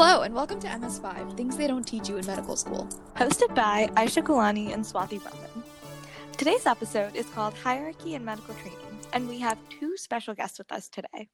Hello, and welcome to MS5 Things They Don't Teach You in Medical School. Hosted by Aisha Kulani and Swathi Brahman. Today's episode is called Hierarchy in Medical Training, and we have two special guests with us today.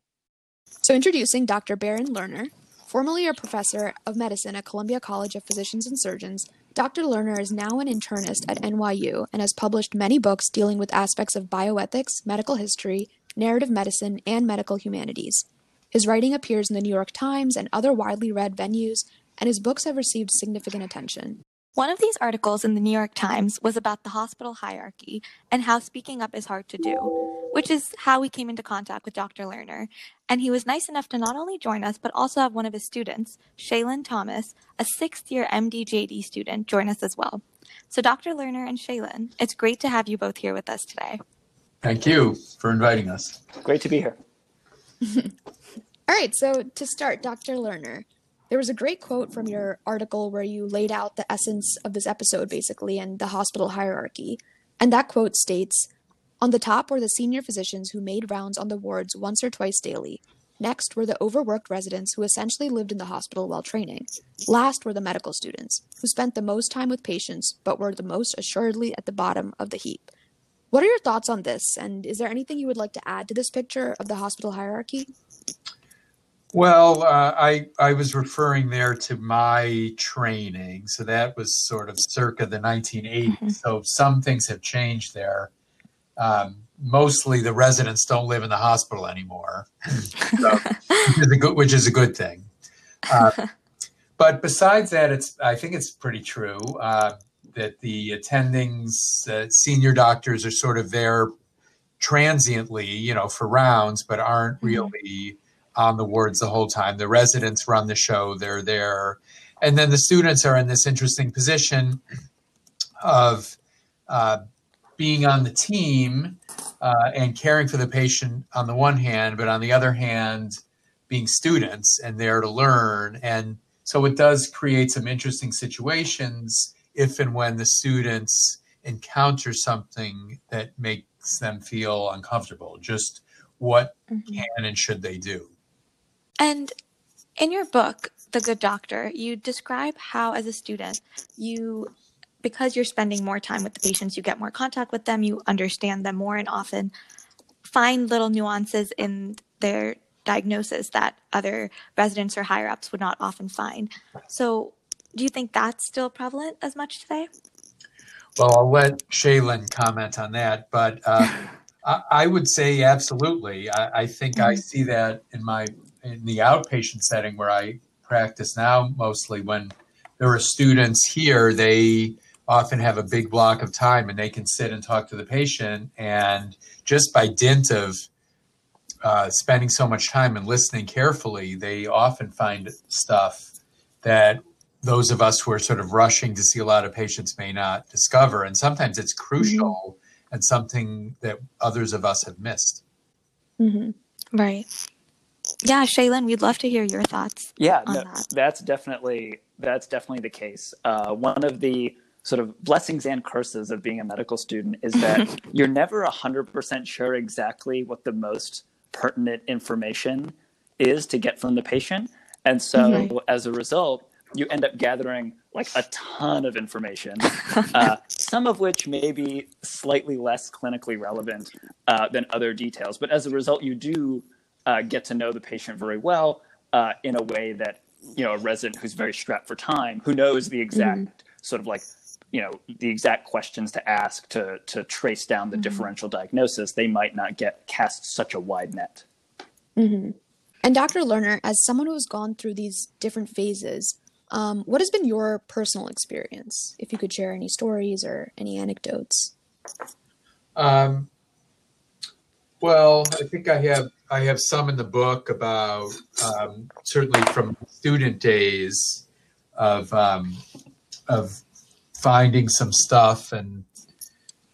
So, introducing Dr. Barron Lerner, formerly a professor of medicine at Columbia College of Physicians and Surgeons. Dr. Lerner is now an internist at NYU and has published many books dealing with aspects of bioethics, medical history, narrative medicine, and medical humanities. His writing appears in the New York Times and other widely read venues, and his books have received significant attention. One of these articles in the New York Times was about the hospital hierarchy and how speaking up is hard to do, which is how we came into contact with Dr. Lerner. And he was nice enough to not only join us, but also have one of his students, Shailin Thomas, a sixth year MD-JD student, join us as well. So, Dr. Lerner and Shailin, it's great to have you both here with us today. Thank you for inviting us. Great to be here. All right, so to start, Dr. Lerner, there was a great quote from your article where you laid out the essence of this episode, basically, and the hospital hierarchy. And that quote states On the top were the senior physicians who made rounds on the wards once or twice daily. Next were the overworked residents who essentially lived in the hospital while training. Last were the medical students, who spent the most time with patients but were the most assuredly at the bottom of the heap. What are your thoughts on this? And is there anything you would like to add to this picture of the hospital hierarchy? Well, uh, I I was referring there to my training, so that was sort of circa the 1980s. Mm-hmm. So some things have changed there. Um, mostly, the residents don't live in the hospital anymore, so, which, is good, which, is a good, thing. Uh, but besides that, it's I think it's pretty true uh, that the attendings, uh, senior doctors, are sort of there transiently, you know, for rounds, but aren't mm-hmm. On the wards the whole time. The residents run the show, they're there. And then the students are in this interesting position of uh, being on the team uh, and caring for the patient on the one hand, but on the other hand, being students and there to learn. And so it does create some interesting situations if and when the students encounter something that makes them feel uncomfortable. Just what mm-hmm. can and should they do? And in your book, The Good Doctor, you describe how, as a student, you, because you're spending more time with the patients, you get more contact with them, you understand them more, and often find little nuances in their diagnosis that other residents or higher ups would not often find. So, do you think that's still prevalent as much today? Well, I'll let Shailin comment on that, but uh, I, I, would say absolutely. I, I think mm-hmm. I see that in my in the outpatient setting where I practice now, mostly when there are students here, they often have a big block of time and they can sit and talk to the patient. And just by dint of uh, spending so much time and listening carefully, they often find stuff that those of us who are sort of rushing to see a lot of patients may not discover. And sometimes it's crucial mm-hmm. and something that others of us have missed. Mm-hmm. Right. Yeah, Shailin, we'd love to hear your thoughts. Yeah, no, that. that's definitely that's definitely the case. Uh, one of the sort of blessings and curses of being a medical student is that you're never 100% sure exactly what the most pertinent information is to get from the patient. And so mm-hmm. as a result, you end up gathering like a ton of information, uh, some of which may be slightly less clinically relevant uh, than other details. But as a result, you do uh, get to know the patient very well uh, in a way that you know a resident who's very strapped for time, who knows the exact mm-hmm. sort of like you know the exact questions to ask to to trace down the mm-hmm. differential diagnosis, they might not get cast such a wide net. Mm-hmm. And Dr. Lerner, as someone who's gone through these different phases, um, what has been your personal experience? If you could share any stories or any anecdotes. Um, well, I think I have I have some in the book about um, certainly from student days of um, of finding some stuff and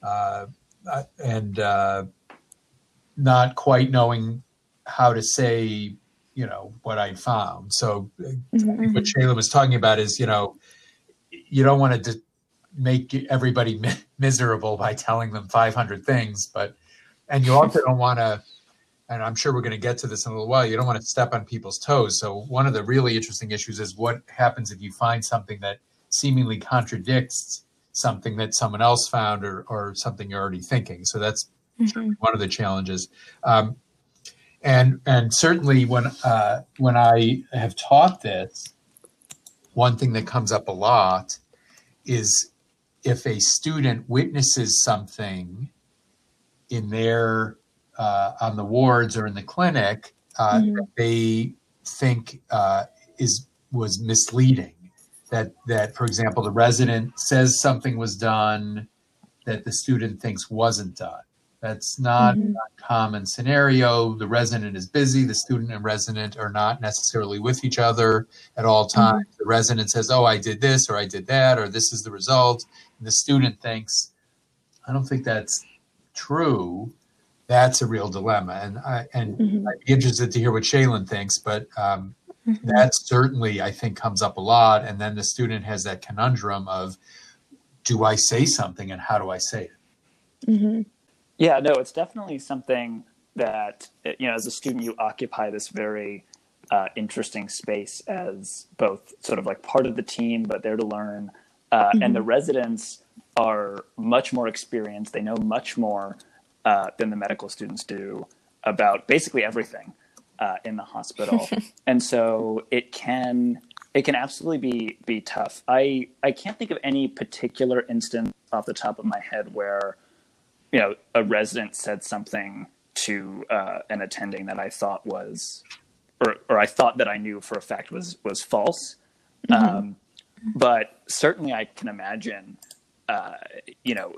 uh, and uh, not quite knowing how to say you know what I found. So mm-hmm. what Shailin was talking about is you know you don't want to make everybody mi- miserable by telling them 500 things, but and you also don't want to and I'm sure we're going to get to this in a little while, you don't want to step on people's toes. So one of the really interesting issues is what happens if you find something that seemingly contradicts something that someone else found or, or something you're already thinking. So that's Mhm. one of the challenges. Um, and and certainly when uh, when I have taught this, one thing that comes up a lot is if a student witnesses something in their uh, on the wards or in the clinic uh, Mhm. that they think uh, is was misleading. That that for example, the resident says something was done that the student thinks wasn't done. That's not Mhm. a common scenario. The resident is busy. The student and resident are not necessarily with each other at all times. The resident says, "Oh, I did this or I did that or this is the result." And the student thinks, "I don't think that's true." That's a real dilemma, and I and Mhm. I'd be interested to hear what Shailin thinks, but um, Mhm. that certainly I think comes up a lot. And then the student has that conundrum of, do I say something and how do I say it? Mhm. Yeah, no, it's definitely something that you know, as a student, you occupy this very uh, interesting space as both sort of like part of the team, but there to learn. Uh, And the residents are much more experienced; they know much more uh, than the medical students do about basically everything uh, in the hospital, and so it can it can absolutely be be tough. I I can't think of any particular instance off the top of my head where you know, a resident said something to uh, an attending that I thought was, or, or I thought that I knew for a fact was was false. Um, but certainly, I can imagine, uh, you know,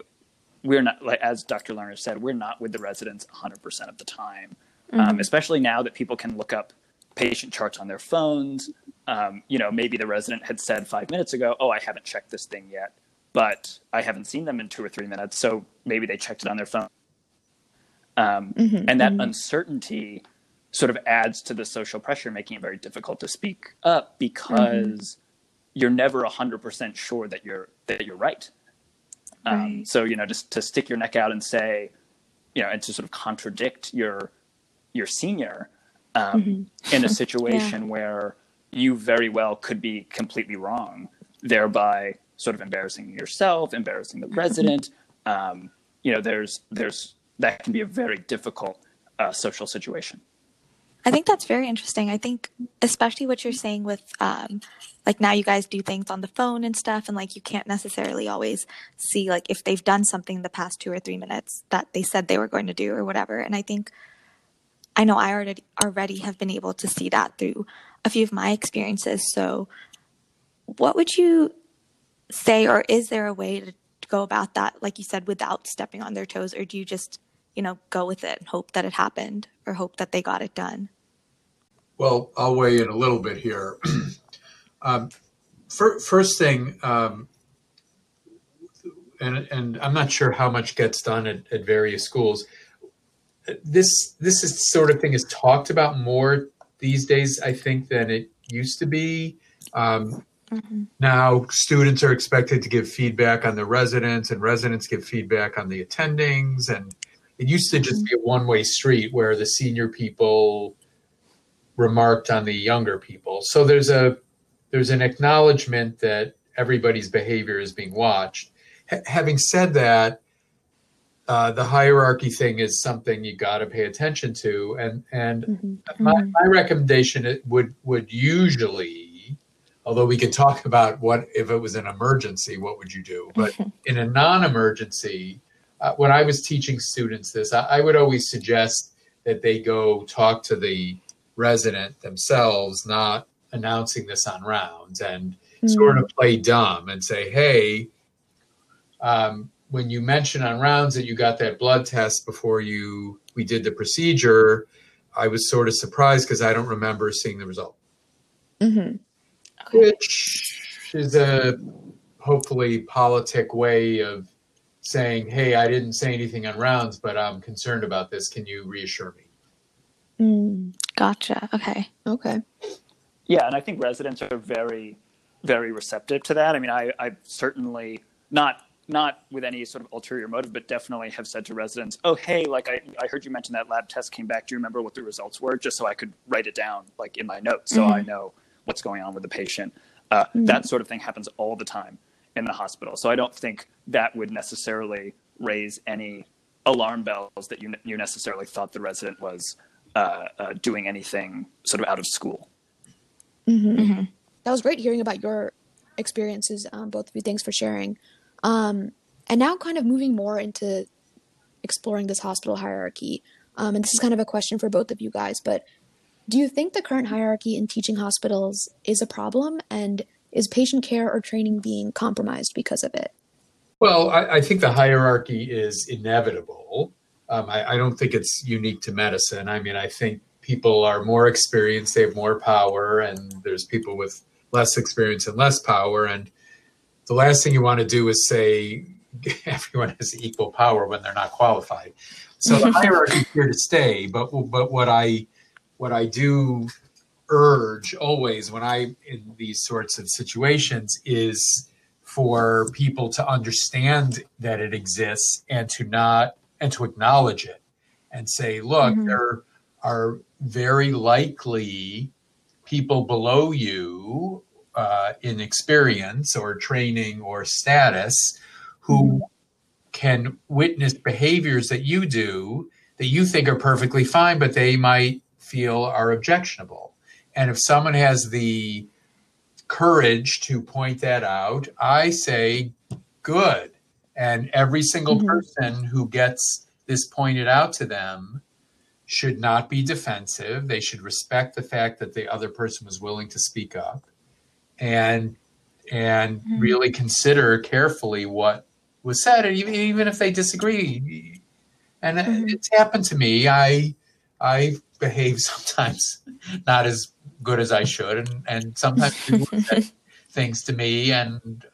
we're not like as Dr. Lerner said, we're not with the residents 100% of the time, um, especially now that people can look up patient charts on their phones. Um, you know, maybe the resident had said five minutes ago, "Oh, I haven't checked this thing yet." but I haven't seen them in two or three minutes. So maybe they checked it on their phone. Um, and that uncertainty sort of adds to the social pressure, making it very difficult to speak up because you're never hundred percent sure that you're that you're right. Um, Right. so you know, just to stick your neck out and say, you know, and to sort of contradict your your senior um, in a situation where you very well could be completely wrong, thereby sort of embarrassing yourself, embarrassing the resident. Um, you know, there's there's that can be a very difficult uh, social situation. I think that's very interesting. I think, especially what you're saying with, um, like now you guys do things on the phone and stuff, and like you can't necessarily always see like if they've done something the past two or three minutes that they said they were going to do or whatever. And I think, I know I already already have been able to see that through a few of my experiences. So, what would you say, or is there a way to go about that, like you said, without stepping on their toes, or do you just, you know, go with it and hope that it happened or hope that they got it done? Well, I'll weigh in a little bit here. um, fir- first thing, um, and, and I'm not sure how much gets done at, at various schools. This this is sort of thing is talked about more these days, I think, than it used to be. Um, Now, students are expected to give feedback on the residents, and residents give feedback on the attendings. And it used to just be a one way street where the senior people remarked on the younger people. So there's a there's an acknowledgement that everybody's behavior is being watched. H- having said that, uh, the hierarchy thing is something you got to pay attention to, and and Mhm. my, my recommendation it would would usually, although we could talk about what if it was an emergency, what would you do? But in a non-emergency, uh, when I was teaching students this, I, I would always suggest that they go talk to the resident themselves, not announcing this on rounds, and sort of play dumb and say, "Hey, um, when you mentioned on rounds that you got that blood test before you we did the procedure, I was sort of surprised because I don't remember seeing the result." Mhm. which is a hopefully politic way of saying, "Hey, I didn't say anything on rounds, but I'm concerned about this. Can you reassure me?" Mm. Gotcha. Okay. Okay. Yeah, and I think residents are very, very receptive to that. I mean, I, I've certainly not not with any sort of ulterior motive, but definitely have said to residents, "Oh, hey, like I, I heard you mention that lab test came back. Do you remember what the results were? Just so I could write it down, like in my notes, so I know what's going on with the patient." Uh, That sort of thing happens all the time in the hospital. So I don't think that would necessarily raise any alarm bells that you you necessarily thought the resident was uh, uh, doing anything sort of out of school. That was great hearing about your experiences, um, both of you. Thanks for sharing. Um, and now, kind of moving more into exploring this hospital hierarchy. Um, and this is kind of a question for both of you guys, but do you think the current hierarchy in teaching hospitals is a problem? And is patient care or training being compromised because of it? Well, I, I think the hierarchy is inevitable. Um, I, I don't think it's unique to medicine. I mean, I think people are more experienced, they have more power, and there's people with less experience and less power. And the last thing you want to do is say everyone has equal power when they're not qualified. So the hierarchy is here to stay. But but what I what I do urge always when I in these sorts of situations is for people to understand that it exists and to not and to acknowledge it and say, look, Mhm. there are very likely people below you uh, in experience or training or status who can witness behaviors that you do that you think are perfectly fine, but they might feel are objectionable. And if someone has the courage to point that out, I say, good. And every single Mhm. person who gets this pointed out to them should not be defensive. They should respect the fact that the other person was willing to speak up and and Mhm. really consider carefully what was said, and even even if they disagree. And Mhm. it's happened to me. I I behave sometimes not as good as I should, and and sometimes things to me, and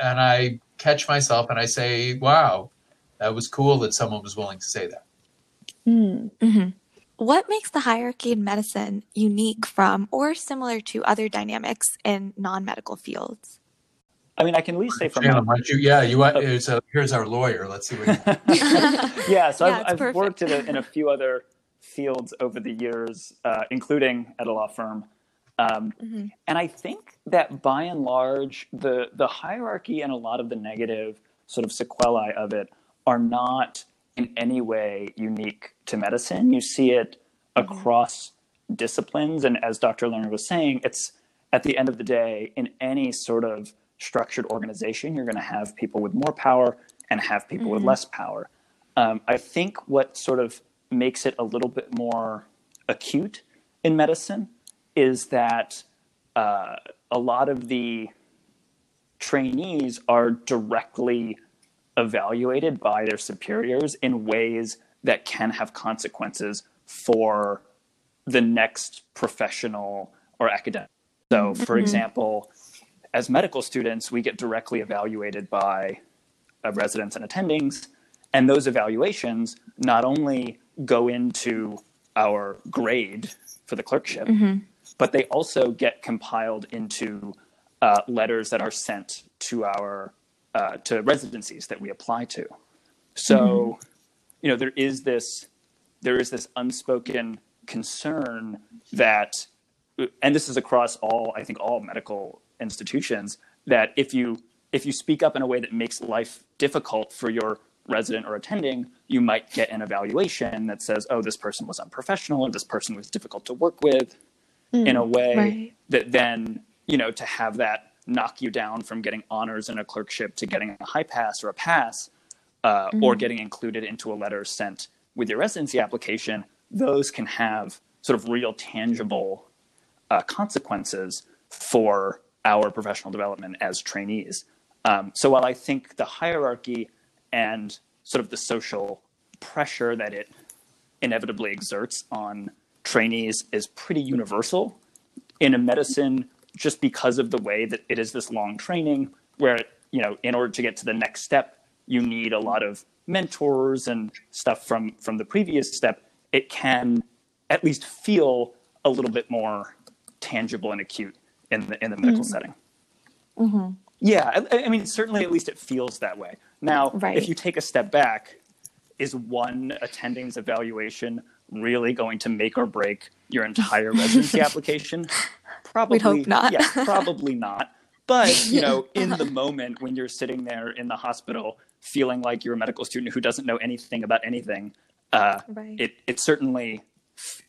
and I catch myself and I say, "Wow, that was cool that someone was willing to say that." Hmm. hmm What makes the hierarchy in medicine unique from or similar to other dynamics in non medical fields? I mean, I can at least say from Shannon, why don't you? Yeah, you. want- Here's, here's our lawyer. Let's see what. He, yeah, so Yeah, I've, I've worked in a, in a few other fields over the years, uh, including at a law firm. Um, Mhm. And I think that by and large, the, the hierarchy and a lot of the negative sort of sequelae of it are not in any way unique to medicine. You see it across disciplines. And as Dr. Lerner was saying, it's at the end of the day, in any sort of structured organization, you're going to have people with more power and have people with less power. Um, I think what sort of makes it a little bit more acute in medicine is that uh, a lot of the trainees are directly evaluated by their superiors in ways that can have consequences for the next professional or academic. So, for example, as medical students, we get directly evaluated by uh, residents and attendings, and those evaluations not only go into our grade for the clerkship, but they also get compiled into uh, letters that are sent to our uh, to residencies that we apply to. So, you know, there is this there is this unspoken concern that, and this is across all I think all medical institutions that if you if you speak up in a way that makes life difficult for your resident or attending, you might get an evaluation that says, "Oh, this person was unprofessional, or this person was difficult to work with," in a way Right. that then you know to have that knock you down from getting honors in a clerkship to getting a high pass or a pass uh, or getting included into a letter sent with your residency application those can have sort of real tangible uh, consequences for our professional development as trainees um, so while i think the hierarchy and sort of the social pressure that it inevitably exerts on trainees is pretty universal in a medicine just because of the way that it is this long training where you know in order to get to the next step you need a lot of mentors and stuff from from the previous step it can at least feel a little bit more tangible and acute in the in the medical mm-hmm. setting mm-hmm. Yeah, I, I mean, certainly at least it feels that way. Now, Right. if you take a step back, is one attending's evaluation really going to make or break your entire residency application? Probably hope not. Yeah, probably not. But you know, in the moment when you're sitting there in the hospital, feeling like you're a medical student who doesn't know anything about anything, uh, Right. it it certainly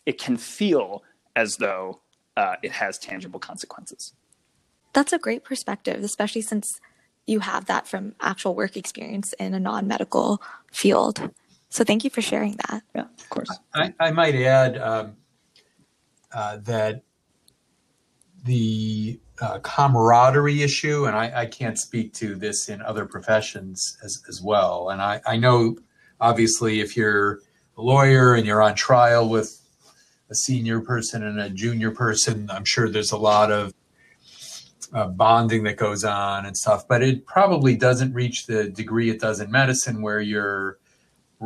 it can feel as though uh, it has tangible consequences. That's a great perspective, especially since you have that from actual work experience in a non medical field. So thank you for sharing that. Yeah, of course. I, I might add um, uh, that the uh, camaraderie issue, and I, I can't speak to this in other professions as, as well. And I, I know, obviously, if you're a lawyer and you're on trial with a senior person and a junior person, I'm sure there's a lot of uh, bonding that goes on and stuff, but it probably doesn't reach the degree it does in medicine where you're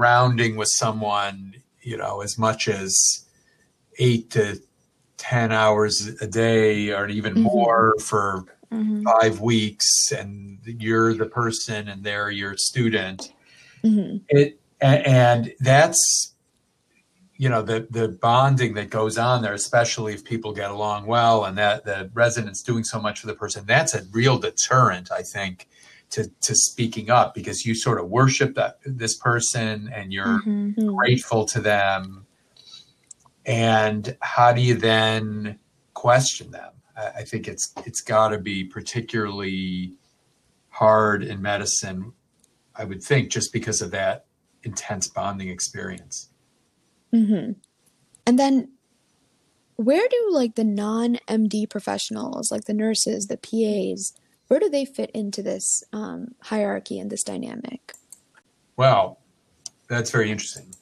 rounding with someone, you know, as much as eight to 10 hours a day or even Mhm. more for Mhm. five weeks, and you're the person and they're your student. hmm It, and that's, you know, the, the bonding that goes on there, especially if people get along well and that the resident's doing so much for the person, that's a real deterrent, I think, to, to speaking up because you sort of worship that this person and you're Mhm. grateful to them. And how do you then question them? I, I think it's it's got to be particularly hard in medicine i would think just because of that intense bonding experience. Hmm And then, where do like the non-MD professionals, like the nurses, the PAs, where do they fit into this um, hierarchy and this dynamic? well that's very interesting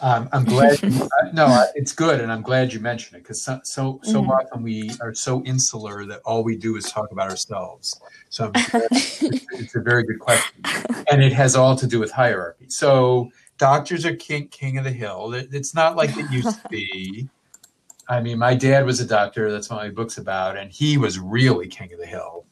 um, i'm glad you, uh, no it's good and i'm glad you mentioned it because so so, so Mhm. often we are so insular that all we do is talk about ourselves so it's, it's a very good question and it has all to do with hierarchy. So doctors are king king of the hill. It's not like it used to be. I mean, my dad was a doctor. That's what my book's about, and he was really king of the hill.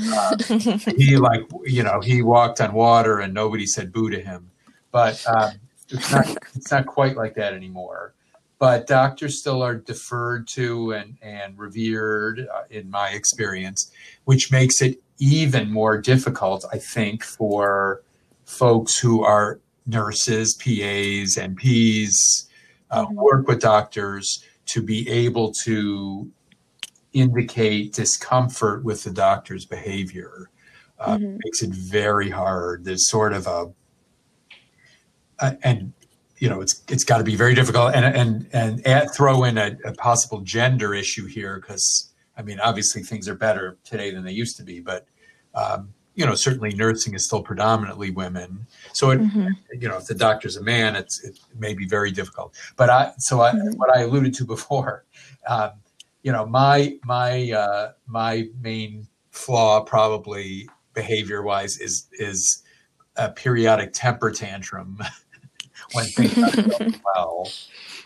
Uh, he like you know he walked on water and nobody said boo to him. But um, it's not it's not quite like that anymore. But doctors still are deferred to and and revered uh, in my experience, which makes it even more difficult, I think, for folks who are nurses, PAs, NPs, uh, Mhm. work with doctors to be able to indicate discomfort with the doctor's behavior. Uh, Mhm. Makes it very hard. There's sort of a, a and you know it's it's got to be very difficult and and and add, throw in a, a possible gender issue here because I mean obviously things are better today than they used to be, but um, you know certainly nursing is still predominantly women. So it, Mhm. you know if the doctor's a man, it's it may be very difficult. But I so I, Mhm. what I alluded to before, um, you know my my uh, my main flaw probably behavior wise is is a periodic temper tantrum when things aren't going well.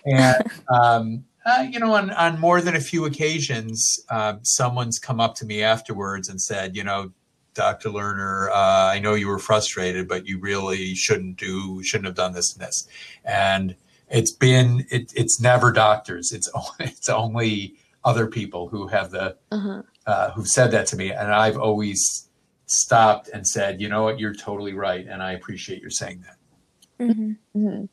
And, um, uh, you know, on, on more than a few occasions, uh, someone's come up to me afterwards and said, you know, Dr. Lerner, uh, I know you were frustrated, but you really shouldn't do, shouldn't have done this and this. And it's been, it, it's never doctors. It's, o- it's only other people who have the, Uh-huh. uh, who've said that to me, and I've always stopped and said, "You know what? You're totally right, and I appreciate your saying that." Mhm. hmm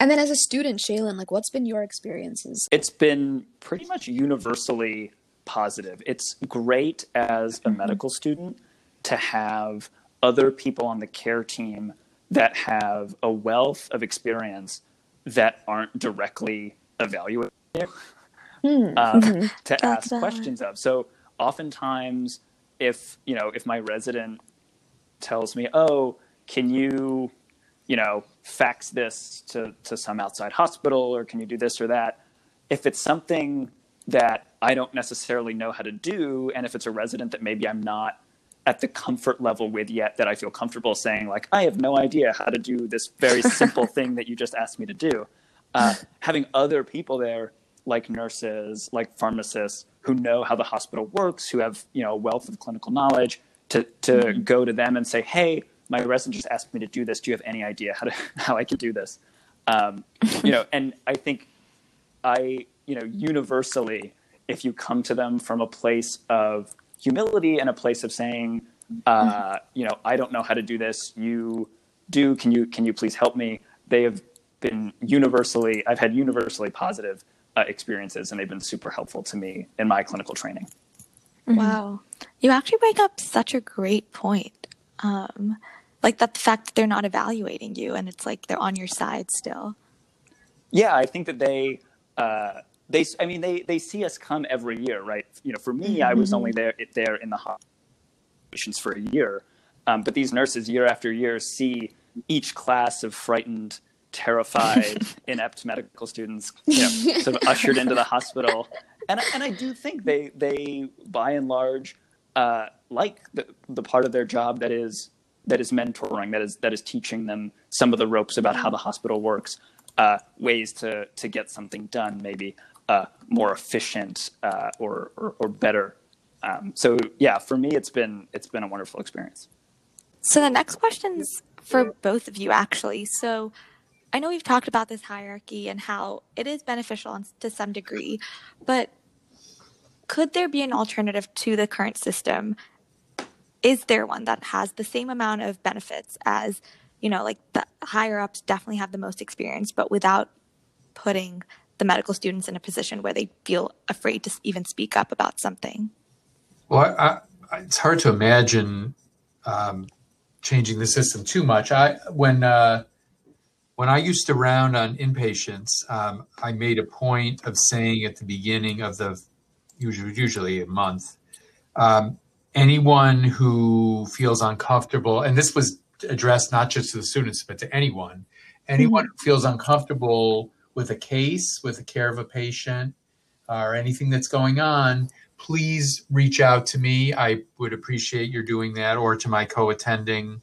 And then as a student, Shailin, like what's been your experiences? It's been pretty much universally positive. It's great as a medical student to have other people on the care team that have a wealth of experience that aren't directly evaluated Hmm. um, to ask questions of. So oftentimes, if you know, if my resident tells me, "Oh, can you, you know, fax this to to some outside hospital, or can you do this or that?" If it's something that I don't necessarily know how to do, and if it's a resident that maybe I'm not at the comfort level with yet that I feel comfortable saying, like, I have no idea how to do this very simple thing that you just asked me to do. Uh, having other people there, like nurses, like pharmacists, who know how the hospital works, who have you know a wealth of clinical knowledge, to to go to them and say, "Hey, my resident just asked me to do this. Do you have any idea how to how I can do this?" Um, you know, and I think I you know universally, if you come to them from a place of humility and a place of saying, uh, you know, I don't know how to do this. You do. Can you can you please help me? They have been universally. I've had universally positive uh, experiences, and they've been super helpful to me in my clinical training. Wow. You actually bring up such a great point. Um, like that the fact that they're not evaluating you and it's like they're on your side still. Yeah, I think that they uh, they I mean they they see us come every year, right? You know, for me, I was only there there in the patients for a year, um, but these nurses year after year see each class of frightened, terrified, inept medical students, you know, sort of ushered into the hospital, and I, and I do think they they by and large uh, like the the part of their job that is that is mentoring, that is that is teaching them some of the ropes about how the hospital works, uh, ways to to get something done, maybe uh, more efficient uh, or, or, or better. Um, so yeah, for me, it's been it's been a wonderful experience. So the next question's for both of you, actually. So I know we've talked about this hierarchy and how it is beneficial to some degree, but could there be an alternative to the current system? Is there one that has the same amount of benefits as, you know, like the higher ups definitely have the most experience, but without putting the medical students in a position where they feel afraid to even speak up about something? Well, I, I, it's hard to imagine um, changing the system too much. I when uh, when I used to round on inpatients, um, I made a point of saying at the beginning of the usually usually a month, um, anyone who feels uncomfortable, and this was addressed not just to the students but to anyone, anyone who feels uncomfortable with a case, with the care of a patient, or anything that's going on, please reach out to me. I would appreciate your doing that, or to my co-attending.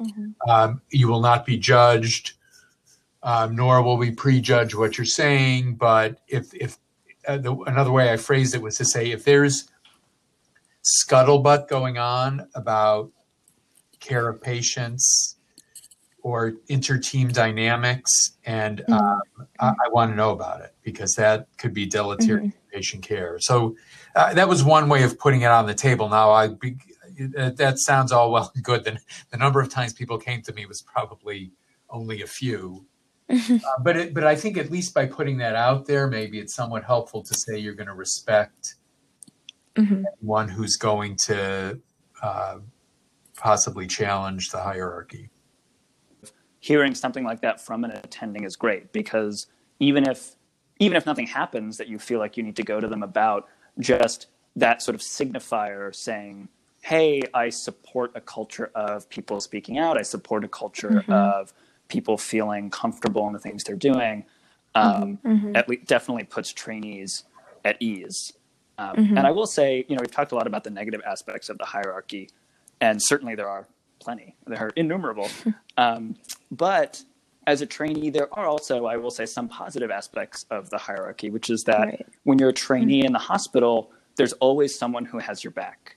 Mm-hmm. Um, you will not be judged, um, nor will we prejudge what you're saying. But if if uh, the, another way I phrased it was to say, if there's scuttlebutt going on about care of patients or inter-team dynamics, and mm-hmm. um, I, I want to know about it because that could be deleterious mm-hmm. patient care. So uh, that was one way of putting it on the table. Now I be, uh, that sounds all well and good. The, the number of times people came to me was probably only a few. Uh, but it, but I think at least by putting that out there, maybe it's somewhat helpful to say you're going to respect mm-hmm. one who's going to uh, possibly challenge the hierarchy hearing something like that from an attending is great because even if even if nothing happens that you feel like you need to go to them about just that sort of signifier saying hey i support a culture of people speaking out i support a culture mm-hmm. of people feeling comfortable in the things they're doing um, mm-hmm. at least definitely puts trainees at ease um, mm-hmm. and i will say you know we've talked a lot about the negative aspects of the hierarchy and certainly there are plenty. there are innumerable. um, but as a trainee, there are also, I will say, some positive aspects of the hierarchy, which is that right. when you're a trainee mm-hmm. in the hospital, there's always someone who has your back.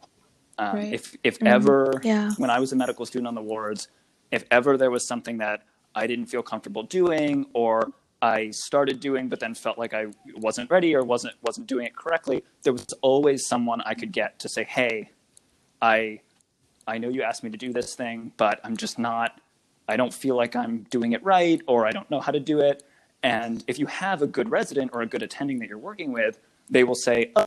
Um, right. If if mm-hmm. ever, yeah. when I was a medical student on the wards, if ever there was something that I didn't feel comfortable doing, or I started doing but then felt like I wasn't ready or wasn't wasn't doing it correctly, there was always someone I could get to say, "Hey, I I know you asked me to do this thing, but I'm just not, I don't feel like I'm doing it right, or I don't know how to do it. And if you have a good resident or a good attending that you're working with, they will say, oh,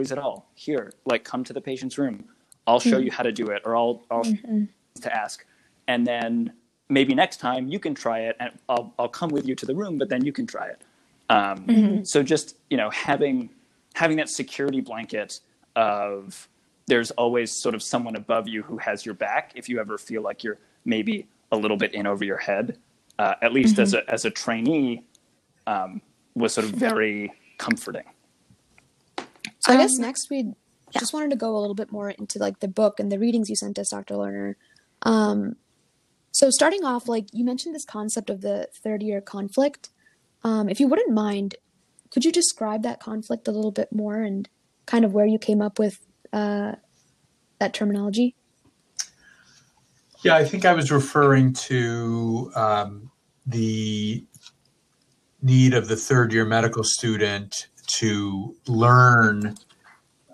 at all here, like come to the patient's room. I'll show mm-hmm. you how to do it, or I'll, I'll mm-hmm. to ask. And then maybe next time you can try it and I'll, I'll come with you to the room, but then you can try it. Um, mm-hmm. So just, you know, having, having that security blanket of there's always sort of someone above you who has your back if you ever feel like you're maybe a little bit in over your head. Uh, at least mm-hmm. as a as a trainee, um, was sort of very comforting. So I guess um, next we yeah. just wanted to go a little bit more into like the book and the readings you sent us, Dr. Lerner. Um, so starting off, like you mentioned this concept of the third year conflict. Um, if you wouldn't mind, could you describe that conflict a little bit more and kind of where you came up with uh, that terminology? Yeah, I think I was referring to um, the need of the third year medical student to learn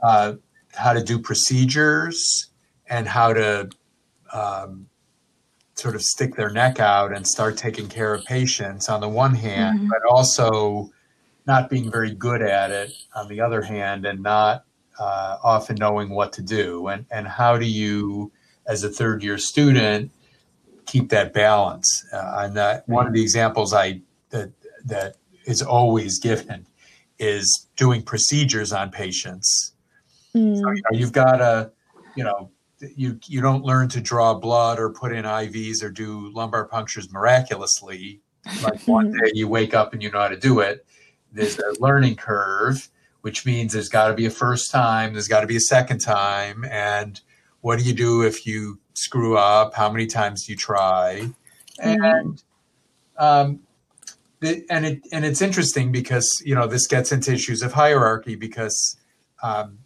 uh, how to do procedures and how to um, sort of stick their neck out and start taking care of patients on the one hand, Mhm. but also not being very good at it on the other hand, and not uh, often knowing what to do. And and how do you, as a third year student, keep that balance? Uh, and that one of the examples I that that is always given is doing procedures on patients. Mm, So, you know, you've got to, you know, you you don't learn to draw blood or put in IVs or do lumbar punctures miraculously. Like one day you wake up and you know how to do it. There's a learning curve, which means there's got to be a first time, there's got to be a second time, and what do you do if you screw up? How many times do you try? And um, the, and it and it's interesting because you know this gets into issues of hierarchy because um,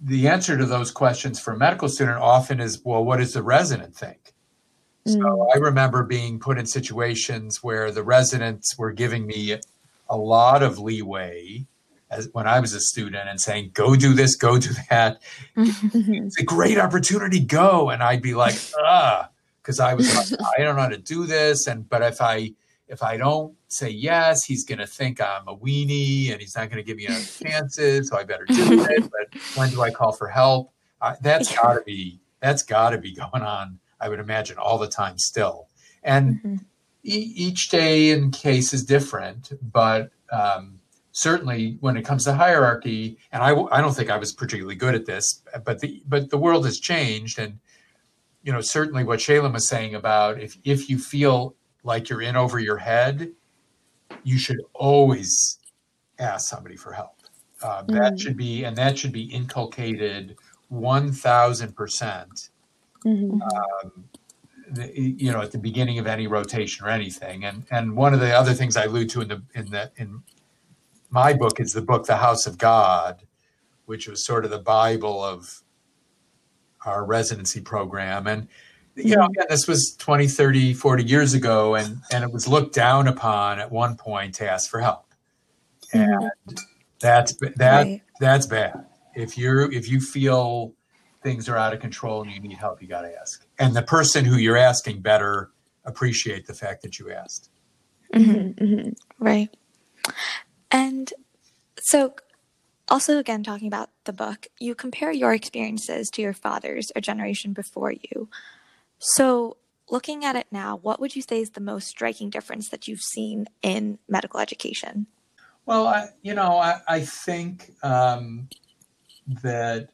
the answer to those questions for a medical student often is well what does the resident think? So mm, i remember being put in situations where the residents were giving me a lot of leeway as when i was a student and saying go do this go do that. It's a great opportunity go. And i'd be like ah because i was like i don't know how to do this. And but if i if i don't say yes he's going to think i'm a weenie and he's not going to give me enough chances so i better do it. But when do i call for help? Uh, that's got to be that's got to be going on i would imagine all the time still. And Mhm. e- each day and case is different, but um, certainly when it comes to hierarchy, and I, I don't think I was particularly good at this, but the but the world has changed, and you know certainly what Shailin was saying about if if you feel like you're in over your head, you should always ask somebody for help. Uh, that Mm. should be and that should be inculcated one thousand percent mhm, the, you know at the beginning of any rotation or anything and and one of the other things i allude to in the in the in my book is the book the house of god which was sort of the bible of our residency program and you know again this was 20 30 40 years ago and and it was looked down upon at one point to ask for help and that's that Right. that's bad if you're if you feel things are out of control and you need help you got to ask and the person who you're asking better appreciate the fact that you asked Mhm. mhm, mhm. Right. And so, also again, talking about the book, you compare your experiences to your father's, a generation before you. So, looking at it now, what would you say is the most striking difference that you've seen in medical education? well I, you know i, I think um, that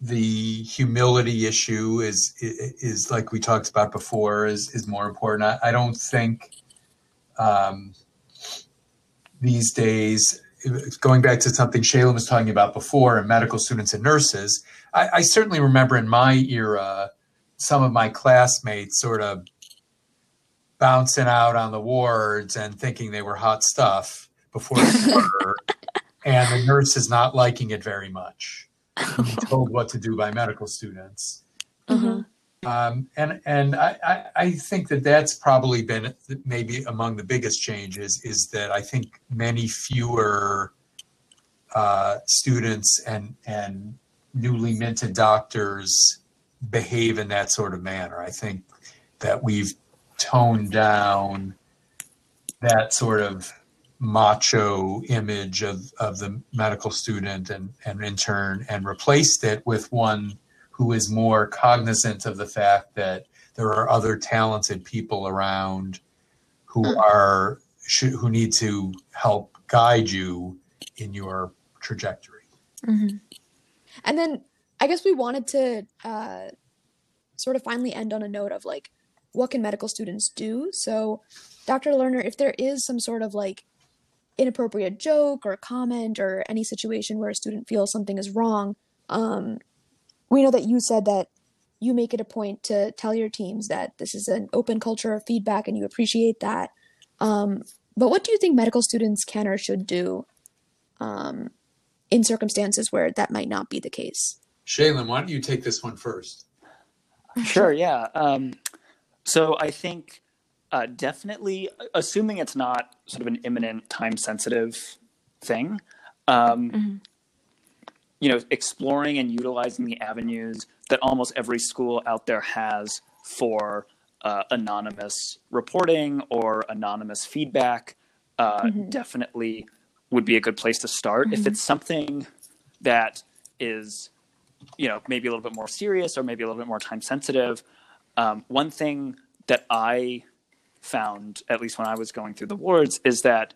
the humility issue is, is is like we talked about before is is more important i, I don't think um, these days going back to something Shailin was talking about before and medical students and nurses I, I certainly remember in my era some of my classmates sort of bouncing out on the wards and thinking they were hot stuff before were and the nurse is not liking it very much being told what to do by medical students Uh-huh. um, and and I, I, I think that that's probably been maybe among the biggest changes is that I think many fewer uh, students and and newly minted doctors behave in that sort of manner. I think that we've toned down that sort of macho image of, of the medical student and, and intern and replaced it with one who is more cognizant of the fact that there are other talented people around who are should, who need to help guide you in your trajectory. Mhm. And then I guess we wanted to uh, sort of finally end on a note of like, what can medical students do? So, Dr. Lerner, if there is some sort of like inappropriate joke or comment or any situation where a student feels something is wrong, um, we know that you said that you make it a point to tell your teams that this is an open culture of feedback and you appreciate that. Um, but what do you think medical students can or should do um, in circumstances where that might not be the case? Shailin, why don't you take this one first? Sure, yeah. Um, so I think uh, definitely, assuming it's not sort of an imminent, time sensitive thing, um, mm-hmm. you know, exploring and utilizing the avenues that almost every school out there has for uh, anonymous reporting or anonymous feedback uh, mm-hmm. definitely would be a good place to start. Mm-hmm. If it's something that is, you know, maybe a little bit more serious or maybe a little bit more time sensitive, um, one thing that I found, at least when I was going through the wards, is that,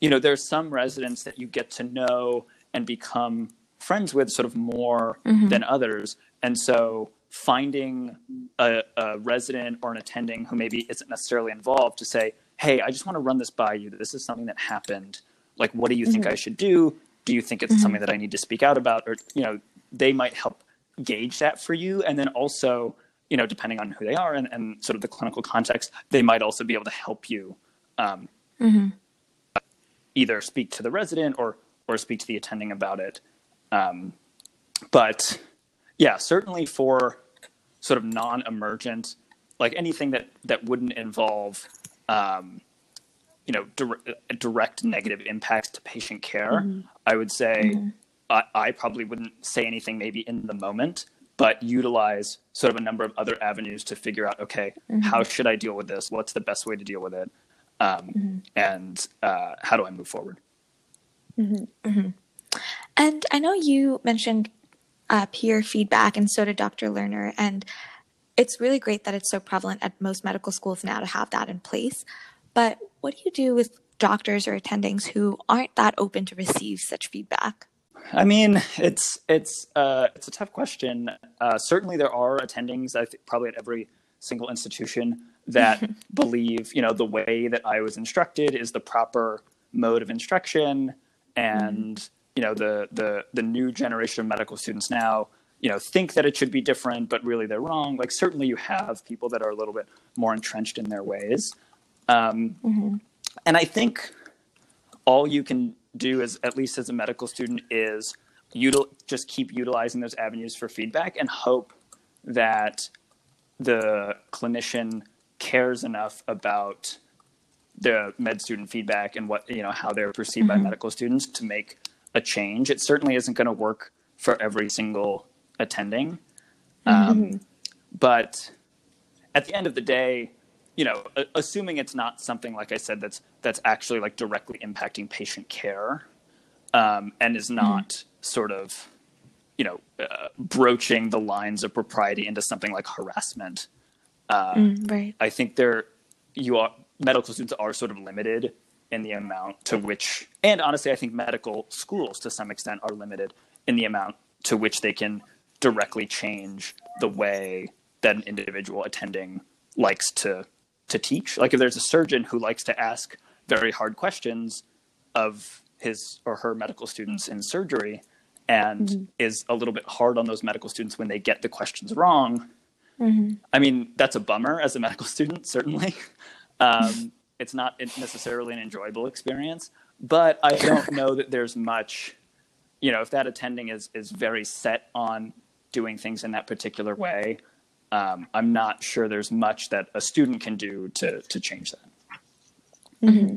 you know, there's some residents that you get to know and become friends with sort of more mm-hmm. than others. And so finding a, a, resident or an attending who maybe isn't necessarily involved to say, hey, I just want to run this by you. This is something that happened. Like, what do you think mm-hmm. I should do? Do you think it's mm-hmm. something that I need to speak out about? Or, you know, they might help gauge that for you. And then also, you know, depending on who they are and, and sort of the clinical context, they might also be able to help you um, mm-hmm. either speak to the resident or or speak to the attending about it. Um, but yeah, certainly for sort of non-emergent, like anything that that wouldn't involve, um, you know, di- direct negative impacts to patient care. Mm-hmm. I would say mm-hmm. I, I probably wouldn't say anything maybe in the moment, but utilize sort of a number of other avenues to figure out, okay, mm-hmm. how should I deal with this? What's the best way to deal with it? Um, mm-hmm. And uh, how do I move forward? Mm-hmm. mm-hmm. And I know you mentioned uh, peer feedback, and so did Dr. Lerner. And it's really great that it's so prevalent at most medical schools now to have that in place. But what do you do with doctors or attendings who aren't that open to receive such feedback? I mean, it's it's uh, it's a tough question. Uh, certainly, there are attendings. I think probably at every single institution that believe you know the way that I was instructed is the proper mode of instruction, and mm you know the the the new generation of medical students now you know think that it should be different but really they're wrong like certainly you have people that are a little bit more entrenched in their ways um, mm-hmm. and i think all you can do as at least as a medical student is util- just keep utilizing those avenues for feedback and hope that the clinician cares enough about the med student feedback and what you know how they're perceived mm-hmm. by medical students to make a change. It certainly isn't going to work for every single attending. Mm-hmm. Um, but at the end of the day, you know, assuming it's not something like I said that's that's actually like directly impacting patient care, um, and is not mm. sort of, you know, uh, broaching the lines of propriety into something like harassment. Uh, mm, right. I think there, you are medical students are sort of limited in the amount to which, and honestly, I think medical schools to some extent are limited in the amount to which they can directly change the way that an individual attending likes to to teach. Like if there's a surgeon who likes to ask very hard questions of his or her medical students in surgery and mm-hmm. is a little bit hard on those medical students when they get the questions wrong. Mm-hmm. I mean, that's a bummer as a medical student, certainly. Um, it's not necessarily an enjoyable experience, but I don't know that there's much, you know, if that attending is is very set on doing things in that particular way, um, I'm not sure there's much that a student can do to to change that. Mm-hmm.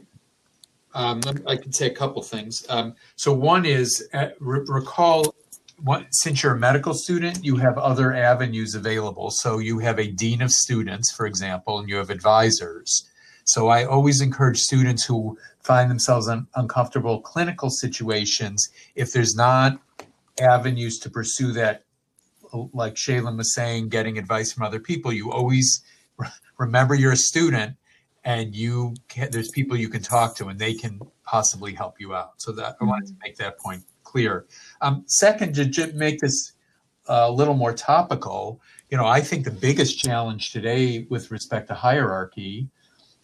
Um, I can say a couple things. Um, so one is uh, re- recall what, since you're a medical student, you have other avenues available. So you have a dean of students, for example, and you have advisors. So I always encourage students who find themselves in uncomfortable clinical situations, if there's not avenues to pursue that, like Shailin was saying, getting advice from other people, you always remember you're a student and you can, there's people you can talk to and they can possibly help you out. So that I wanted to make that point clear. Um, second, to make this a little more topical, you know, I think the biggest challenge today with respect to hierarchy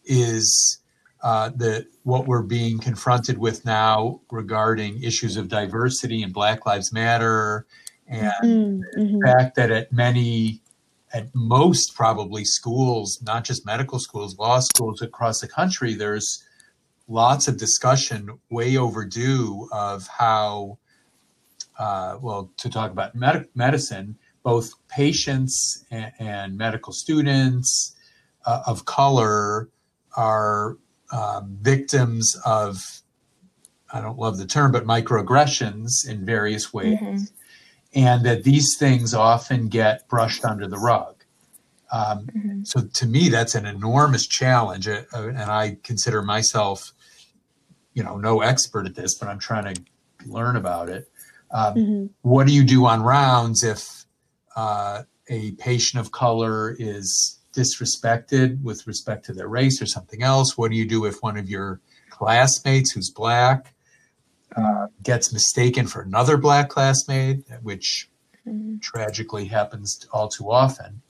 is uh, the what we're being confronted with now regarding issues of diversity and Black Lives Matter, and mm-hmm. the fact that at many, at most probably schools, not just medical schools, law schools across the country, there's lots of discussion, way overdue, of how uh, well, to talk about med- medicine, both patients and, and medical students uh, of color are um, victims of, I don't love the term, but microaggressions in various ways. Mm-hmm. And that these things often get brushed under the rug. Um, mm-hmm. So to me, that's an enormous challenge, uh, uh, and I consider myself, you know, no expert at this, but I'm trying to learn about it. Um, mm-hmm. What do you do on rounds if uh, a patient of color is disrespected with respect to their race or something else? What do you do if one of your classmates who's black uh, gets mistaken for another black classmate, which mm-hmm. tragically happens all too often?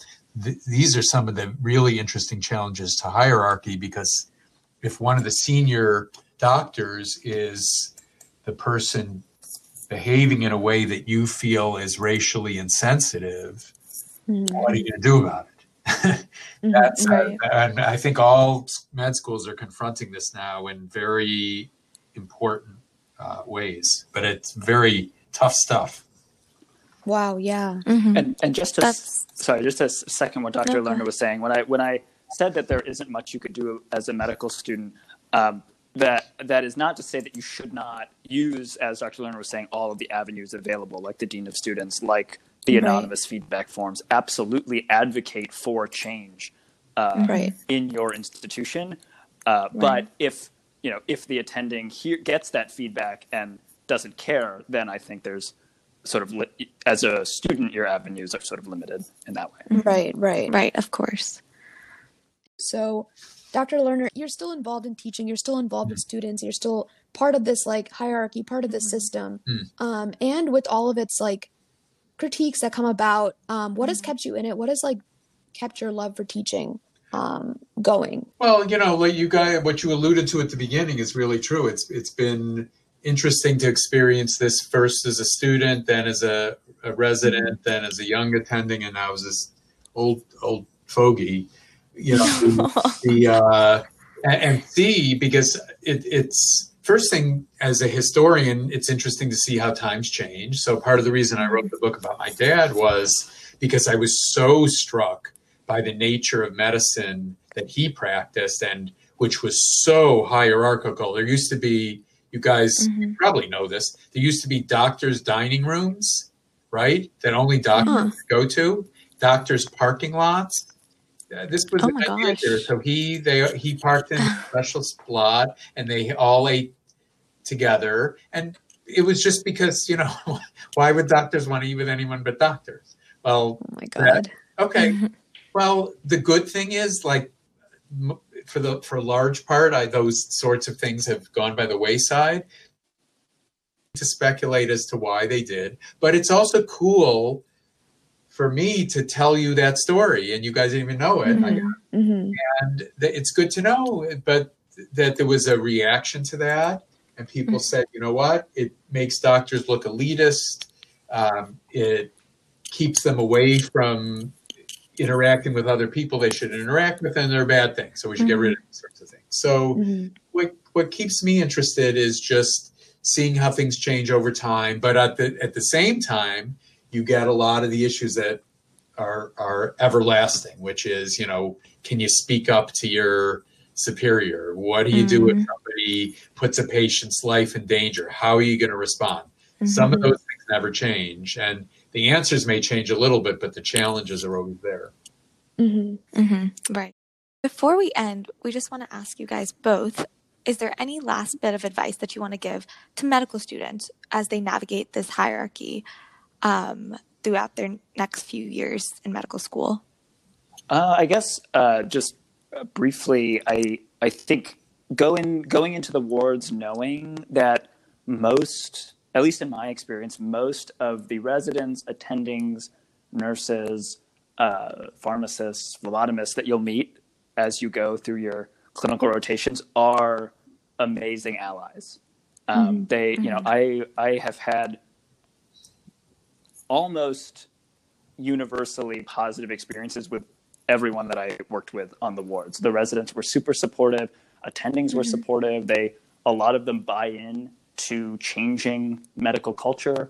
th- these are some of the really interesting challenges to hierarchy because if one of the senior doctors is the person behaving in a way that you feel is racially insensitive, mm-hmm. what are you going to do about it? Mm-hmm. That's, uh, right. uh, and I think all med schools are confronting this now in very important uh, ways, but it's very tough stuff. Wow, yeah. Mm-hmm. And and just to That's... sorry, just a second what Dr. Okay. Lerner was saying when I when I said that there isn't much you could do as a medical student, um, that that is not to say that you should not use, as Dr. Lerner was saying, all of the avenues available, like the dean of students, like the anonymous right. feedback forms. Absolutely advocate for change uh, right. in your institution. Uh, right. But if you know if the attending here gets that feedback and doesn't care, then I think there's sort of li- as a student, your avenues are sort of limited in that way. Right, right, right. Of course. So, Dr. Lerner, you're still involved in teaching. You're still involved mm-hmm. with students. You're still part of this like hierarchy, part of this mm-hmm. system, mm-hmm. um, and with all of its like critiques that come about. Um, what has mm-hmm. kept you in it? What has like kept your love for teaching um, going? Well, you know, like you guys, what you alluded to at the beginning is really true. It's it's been interesting to experience this first as a student, then as a, a resident, then as a young attending, and now as this old old fogey. You know, the uh, and, and see because it, it's first thing as a historian, it's interesting to see how times change. So part of the reason I wrote the book about my dad was because I was so struck by the nature of medicine that he practiced and which was so hierarchical. There used to be you guys mm-hmm. probably know this. There used to be doctors' dining rooms, right? That only doctors huh. go to. Doctors' parking lots. Uh, this was oh an idea there. So he they he parked in a special spot, and they all ate together. And it was just because you know why would doctors want to eat with anyone but doctors? Well, oh my god. That, okay. well, the good thing is like for the for a large part, I, those sorts of things have gone by the wayside. To speculate as to why they did, but it's also cool for me to tell you that story, and you guys didn't even know it. Mm-hmm. Mm-hmm. And th- it's good to know, but that there was a reaction to that, and people mm-hmm. said, you know what, it makes doctors look elitist. Um, it keeps them away from interacting with other people they should interact with and they're bad things so we should mm-hmm. get rid of these sorts of things so mm-hmm. what what keeps me interested is just seeing how things change over time but at the at the same time you get a lot of the issues that are are everlasting which is you know can you speak up to your superior what do you mm-hmm. do if mm-hmm. somebody puts a patient's life in danger how are you going to respond some of mm-hmm. those things never change and the answers may change a little bit, but the challenges are always there. Mm-hmm. Mm-hmm. Right. Before we end, we just want to ask you guys both is there any last bit of advice that you want to give to medical students as they navigate this hierarchy um, throughout their next few years in medical school? Uh, I guess uh, just briefly, I I think going going into the wards knowing that most at least in my experience, most of the residents, attendings, nurses, uh, pharmacists, phlebotomists that you'll meet as you go through your clinical rotations are amazing allies. Um, mm-hmm. They, you know, mm-hmm. I I have had almost universally positive experiences with everyone that I worked with on the wards. The residents were super supportive, attendings mm-hmm. were supportive. They a lot of them buy in to changing medical culture.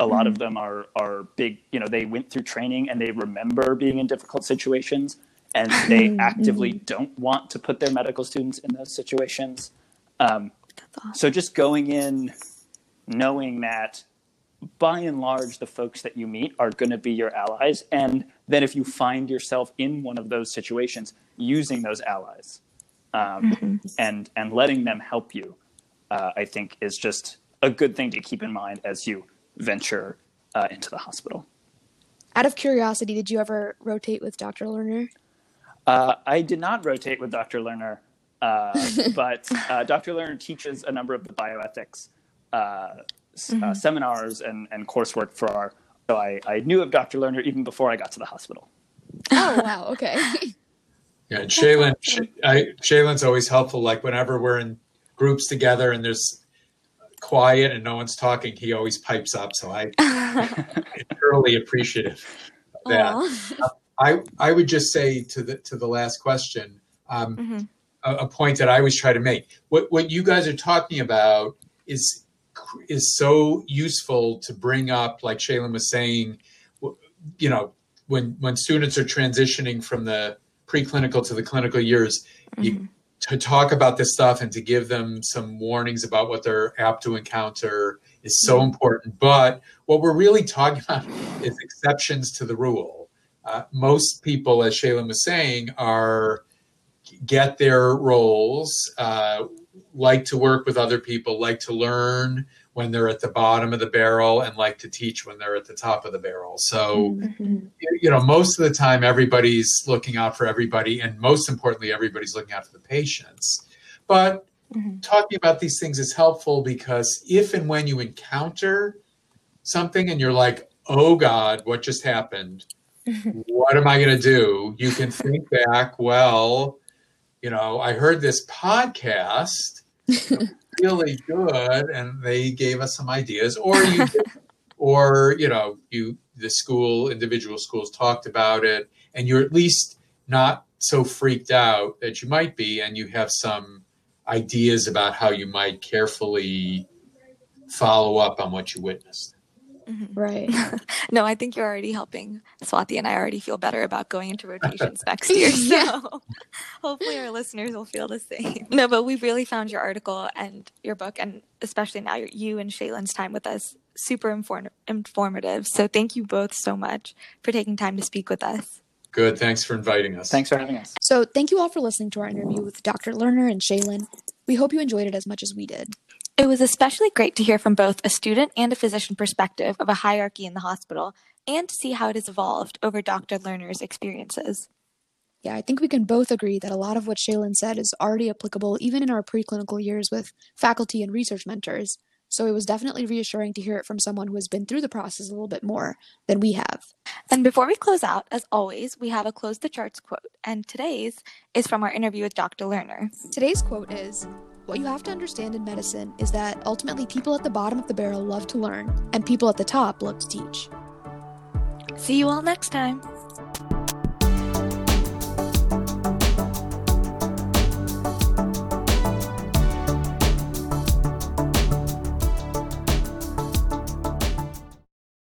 A lot of them are are big. You know, they went through training and they remember being in difficult situations, and they actively don't want to put their medical students in those situations. Um, awesome. So just going in, knowing that by and large, the folks that you meet are going to be your allies. And then if you find yourself in one of those situations, using those allies um, and, and letting them help you, uh, I think is just a good thing to keep in mind as you venture uh, into the hospital. Out of curiosity, did you ever rotate with Dr. Lerner? Uh, I did not rotate with Dr. Lerner, uh, but uh, Dr. Lerner teaches a number of the bioethics uh, s- uh, seminars and, and coursework for our. So I, I knew of Dr. Lerner even before I got to the hospital. Oh, wow. Okay. Yeah, and Shailin, Shailin's always helpful. Like whenever we're in groups together and there's quiet and no one's talking, he always pipes up. So I, I'm thoroughly appreciative of that. I, I would just say to the to the last question, um, Mhm. a, a point that I always try to make. What what you guys are talking about is is so useful to bring up, like Shailin was saying. You know, when when students are transitioning from the preclinical to the clinical years, you, to talk about this stuff and to give them some warnings about what they're apt to encounter is so important. But what we're really talking about is exceptions to the rule. Uh, most people, as Shailin was saying, are get their roles, uh, like to work with other people, like to learn when they're at the bottom of the barrel, and like to teach when they're at the top of the barrel. So, Mhm. you know, most of the time, everybody's looking out for everybody, and most importantly, everybody's looking out for the patients. But Mhm. talking about these things is helpful because if and when you encounter something and you're like, oh God, what just happened? what am I going to do? You can think back, well, you know, I heard this podcast, really good, and they gave us some ideas, or you, or you know, you the school, individual schools talked about it, and you're at least not so freaked out that you might be, and you have some ideas about how you might carefully follow up on what you witnessed. Mm-hmm. Right. No, I think you're already helping Swati, and I already feel better about going into rotations next year. So Yeah. hopefully our listeners will feel the same. No, but we really found your article and your book, and especially now your, you and Shailin's time with us, super inform- informative. So thank you both so much for taking time to speak with us. Good. Thanks for inviting us. Thanks for having us. So, thank you all for listening to our interview with Dr. Lerner and Shailin. We hope you enjoyed it as much as we did. It was especially great to hear from both a student and a physician perspective of a hierarchy in the hospital and to see how it has evolved over Dr. Lerner's experiences. Yeah, I think we can both agree that a lot of what Shailin said is already applicable even in our preclinical years with faculty and research mentors. So it was definitely reassuring to hear it from someone who has been through the process a little bit more than we have. And before we close out, as always, we have a close the charts quote, and today's is from our interview with Dr. Lerner. Today's quote is What you have to understand in medicine is that ultimately people at the bottom of the barrel love to learn, and people at the top love to teach. See you all next time.